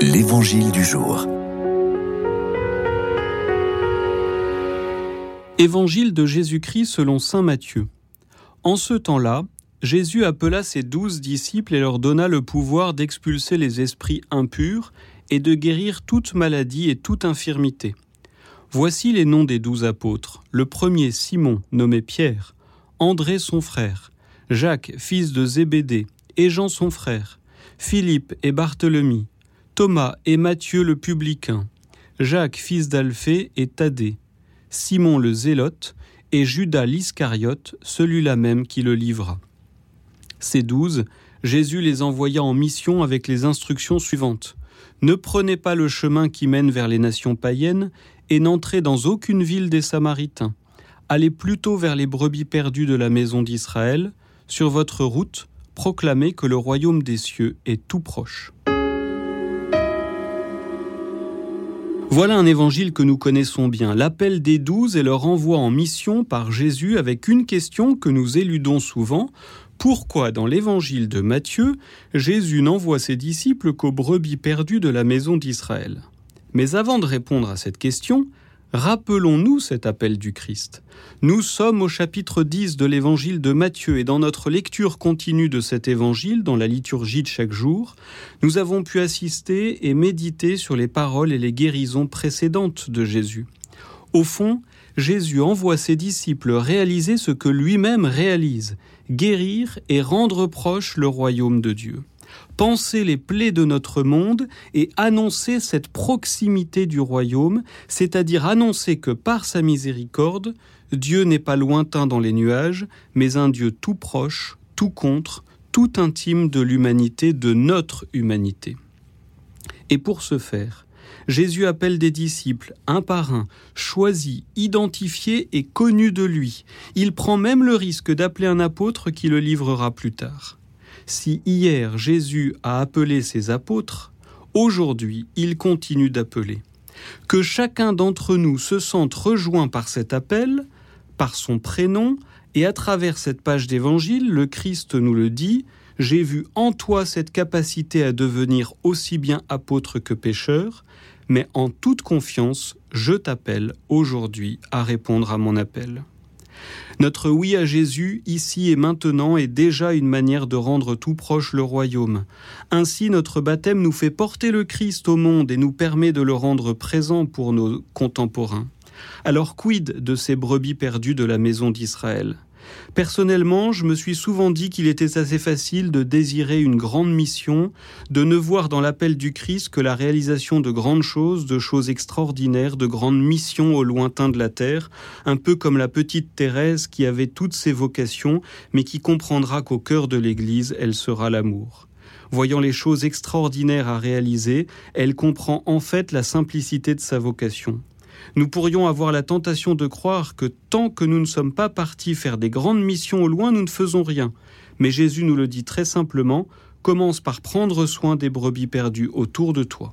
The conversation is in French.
L'Évangile du jour. Évangile de Jésus-Christ selon Saint Matthieu. En ce temps-là, Jésus appela ses douze disciples et leur donna le pouvoir d'expulser les esprits impurs et de guérir toute maladie et toute infirmité. Voici les noms des douze apôtres. Le premier, Simon, nommé Pierre, André son frère, Jacques, fils de Zébédée, et Jean son frère, Philippe et Barthélemy, Thomas et Matthieu le publicain, Jacques fils d'Alphée et Thaddée, Simon le zélote et Judas l'Iscariote, celui-là même qui le livra. Ces douze, Jésus les envoya en mission avec les instructions suivantes. Ne prenez pas le chemin qui mène vers les nations païennes et n'entrez dans aucune ville des Samaritains. Allez plutôt vers les brebis perdues de la maison d'Israël. Sur votre route, proclamez que le royaume des cieux est tout proche. Voilà un évangile que nous connaissons bien, l'appel des douze et leur envoi en mission par Jésus avec une question que nous éludons souvent. Pourquoi dans l'évangile de Matthieu, Jésus n'envoie ses disciples qu'aux brebis perdues de la maison d'Israël? Mais avant de répondre à cette question, Rappelons-nous cet appel du Christ. Nous sommes au chapitre 10 de l'évangile de Matthieu et dans notre lecture continue de cet évangile, dans la liturgie de chaque jour, nous avons pu assister et méditer sur les paroles et les guérisons précédentes de Jésus. Au fond, Jésus envoie ses disciples réaliser ce que lui-même réalise, guérir et rendre proche le royaume de Dieu penser les plaies de notre monde et annoncer cette proximité du royaume, c'est-à-dire annoncer que par sa miséricorde, Dieu n'est pas lointain dans les nuages, mais un Dieu tout proche, tout contre, tout intime de l'humanité, de notre humanité. Et pour ce faire, Jésus appelle des disciples, un par un, choisis, identifiés et connus de lui. Il prend même le risque d'appeler un apôtre qui le livrera plus tard. Si hier Jésus a appelé ses apôtres, aujourd'hui il continue d'appeler. Que chacun d'entre nous se sente rejoint par cet appel, par son prénom, et à travers cette page d'évangile, le Christ nous le dit, j'ai vu en toi cette capacité à devenir aussi bien apôtre que pécheur, mais en toute confiance, je t'appelle aujourd'hui à répondre à mon appel. Notre oui à Jésus, ici et maintenant, est déjà une manière de rendre tout proche le royaume. Ainsi, notre baptême nous fait porter le Christ au monde et nous permet de le rendre présent pour nos contemporains. Alors quid de ces brebis perdues de la maison d'Israël? Personnellement, je me suis souvent dit qu'il était assez facile de désirer une grande mission, de ne voir dans l'appel du Christ que la réalisation de grandes choses, de choses extraordinaires, de grandes missions au lointain de la terre, un peu comme la petite Thérèse qui avait toutes ses vocations, mais qui comprendra qu'au cœur de l'Église, elle sera l'amour. Voyant les choses extraordinaires à réaliser, elle comprend en fait la simplicité de sa vocation. Nous pourrions avoir la tentation de croire que tant que nous ne sommes pas partis faire des grandes missions au loin, nous ne faisons rien. Mais Jésus nous le dit très simplement, commence par prendre soin des brebis perdues autour de toi.